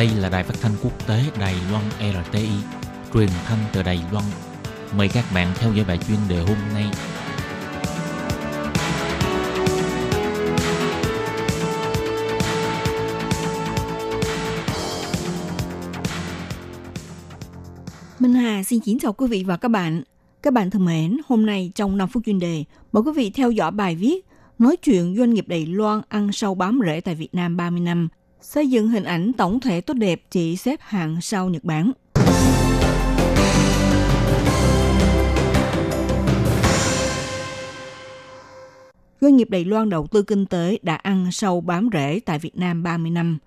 Đây là đài phát thanh quốc tế Đài Loan RTI, truyền thanh từ Đài Loan. Mời các bạn theo dõi bài chuyên đề hôm nay. Minh Hà xin kính chào quý vị và các bạn. Các bạn thân mến, hôm nay trong 5 phút chuyên đề, mời quý vị theo dõi bài viết Nói chuyện doanh nghiệp Đài Loan ăn sâu bám rễ tại Việt Nam 30 năm, xây dựng hình ảnh tổng thể tốt đẹp chỉ xếp hạng sau Nhật Bản. Doanh nghiệp Đài Loan đầu tư kinh tế đã ăn sâu bám rễ tại Việt Nam 30 năm.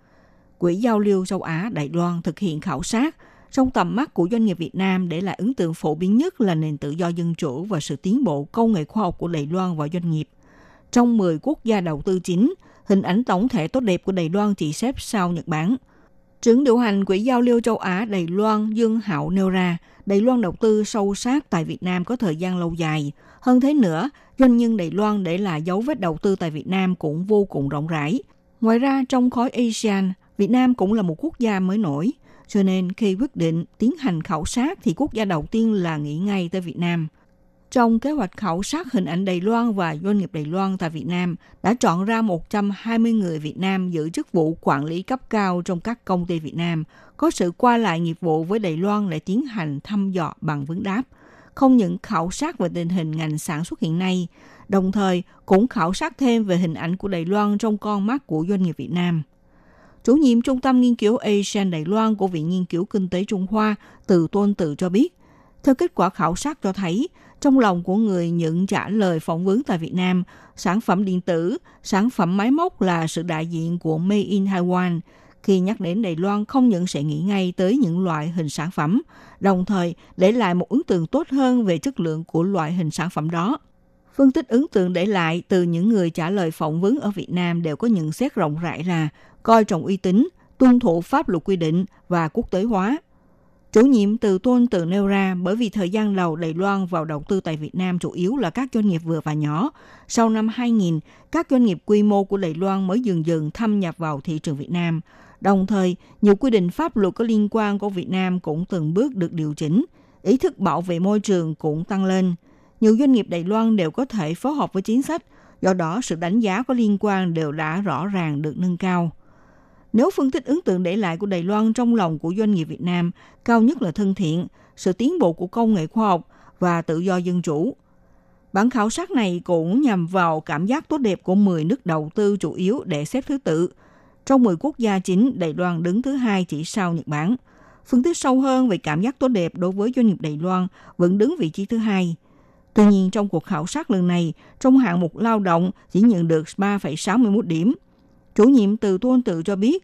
Quỹ giao lưu châu Á Đài Loan thực hiện khảo sát trong tầm mắt của doanh nghiệp Việt Nam để lại ấn tượng phổ biến nhất là nền tự do dân chủ và sự tiến bộ công nghệ khoa học của Đài Loan và doanh nghiệp. Trong 10 quốc gia đầu tư chính, hình ảnh tổng thể tốt đẹp của Đài Loan chỉ xếp sau Nhật Bản. Trưởng điều hành Quỹ giao lưu châu Á Đài Loan Dương Hạo nêu ra, Đài Loan đầu tư sâu sát tại Việt Nam có thời gian lâu dài. Hơn thế nữa, doanh nhân Đài Loan để lại dấu vết đầu tư tại Việt Nam cũng vô cùng rộng rãi. Ngoài ra, trong khối ASEAN, Việt Nam cũng là một quốc gia mới nổi. Cho nên khi quyết định tiến hành khảo sát thì quốc gia đầu tiên là nghĩ ngay tới Việt Nam. Trong kế hoạch khảo sát hình ảnh Đài Loan và doanh nghiệp Đài Loan tại Việt Nam đã chọn ra 120 người Việt Nam giữ chức vụ quản lý cấp cao trong các công ty Việt Nam, có sự qua lại nghiệp vụ với Đài Loan để tiến hành thăm dò bằng vấn đáp. Không những khảo sát về tình hình ngành sản xuất hiện nay, đồng thời cũng khảo sát thêm về hình ảnh của Đài Loan trong con mắt của doanh nghiệp Việt Nam. Chủ nhiệm Trung tâm Nghiên cứu Asian Đài Loan của Viện Nghiên cứu Kinh tế Trung Hoa Từ Tôn Tự cho biết, theo kết quả khảo sát cho thấy, trong lòng của người nhận trả lời phỏng vấn tại Việt Nam, sản phẩm điện tử, sản phẩm máy móc là sự đại diện của Made in Taiwan. Khi nhắc đến Đài Loan không những sẽ nghĩ ngay tới những loại hình sản phẩm, đồng thời để lại một ấn tượng tốt hơn về chất lượng của loại hình sản phẩm đó. Phân tích ấn tượng để lại từ những người trả lời phỏng vấn ở Việt Nam đều có nhận xét rộng rãi là coi trọng uy tín, tuân thủ pháp luật quy định và quốc tế hóa. Chủ nhiệm từ tôn tự nêu ra bởi vì thời gian đầu Đài Loan vào đầu tư tại Việt Nam chủ yếu là các doanh nghiệp vừa và nhỏ. Sau năm 2000, các doanh nghiệp quy mô của Đài Loan mới dần dần thâm nhập vào thị trường Việt Nam. Đồng thời, nhiều quy định pháp luật có liên quan của Việt Nam cũng từng bước được điều chỉnh. Ý thức bảo vệ môi trường cũng tăng lên. Nhiều doanh nghiệp Đài Loan đều có thể phối hợp với chính sách, do đó sự đánh giá có liên quan đều đã rõ ràng được nâng cao. Nếu phân tích ấn tượng để lại của Đài Loan trong lòng của doanh nghiệp Việt Nam, cao nhất là thân thiện, sự tiến bộ của công nghệ khoa học và tự do dân chủ. Bản khảo sát này cũng nhằm vào cảm giác tốt đẹp của 10 nước đầu tư chủ yếu để xếp thứ tự. Trong 10 quốc gia chính, Đài Loan đứng thứ hai chỉ sau Nhật Bản. Phân tích sâu hơn về cảm giác tốt đẹp đối với doanh nghiệp Đài Loan vẫn đứng vị trí thứ hai. Tuy nhiên, trong cuộc khảo sát lần này, trong hạng mục lao động chỉ nhận được 3,61 điểm – Chủ nhiệm từ tuân tự cho biết,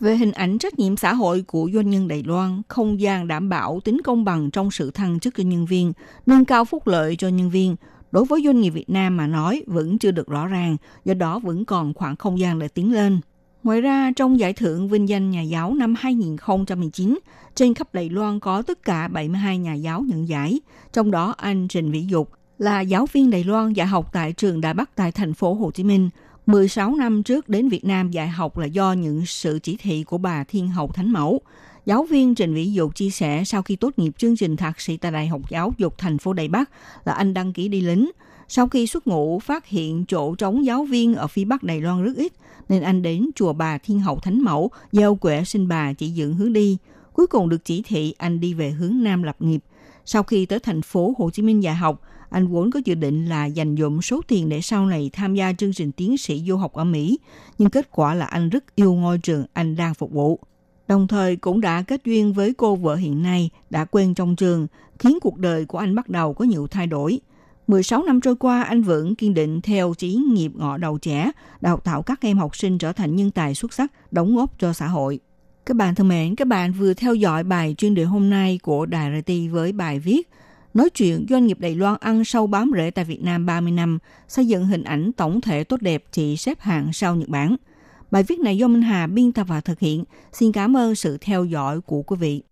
về hình ảnh trách nhiệm xã hội của doanh nhân Đài Loan, không gian đảm bảo tính công bằng trong sự thăng chức cho nhân viên, nâng cao phúc lợi cho nhân viên, đối với doanh nghiệp Việt Nam mà nói vẫn chưa được rõ ràng, do đó vẫn còn khoảng không gian để tiến lên. Ngoài ra, trong giải thưởng vinh danh nhà giáo năm 2019, trên khắp Đài Loan có tất cả 72 nhà giáo nhận giải, trong đó anh Trình Vĩ Dục là giáo viên Đài Loan dạy học tại trường đại Bắc tại thành phố Hồ Chí Minh, 16 năm trước đến Việt Nam dạy học là do những sự chỉ thị của bà Thiên Hậu Thánh Mẫu. Giáo viên Trình Vĩ Dục chia sẻ sau khi tốt nghiệp chương trình thạc sĩ tại Đại học Giáo dục thành phố Đài Bắc là anh đăng ký đi lính. Sau khi xuất ngũ phát hiện chỗ trống giáo viên ở phía Bắc Đài Loan rất ít, nên anh đến chùa bà Thiên Hậu Thánh Mẫu, gieo quẻ xin bà chỉ dựng hướng đi. Cuối cùng được chỉ thị anh đi về hướng Nam lập nghiệp. Sau khi tới thành phố Hồ Chí Minh dạy học, anh vốn có dự định là dành dụm số tiền để sau này tham gia chương trình tiến sĩ du học ở Mỹ, nhưng kết quả là anh rất yêu ngôi trường anh đang phục vụ. Đồng thời cũng đã kết duyên với cô vợ hiện nay đã quen trong trường, khiến cuộc đời của anh bắt đầu có nhiều thay đổi. 16 năm trôi qua, anh vẫn kiên định theo chí nghiệp ngõ đầu trẻ, đào tạo các em học sinh trở thành nhân tài xuất sắc, đóng góp cho xã hội. Các bạn thân mến, các bạn vừa theo dõi bài chuyên đề hôm nay của Đài RT với bài viết nói chuyện doanh nghiệp Đài Loan ăn sâu bám rễ tại Việt Nam 30 năm, xây dựng hình ảnh tổng thể tốt đẹp chỉ xếp hạng sau Nhật Bản. Bài viết này do Minh Hà biên tập và thực hiện. Xin cảm ơn sự theo dõi của quý vị.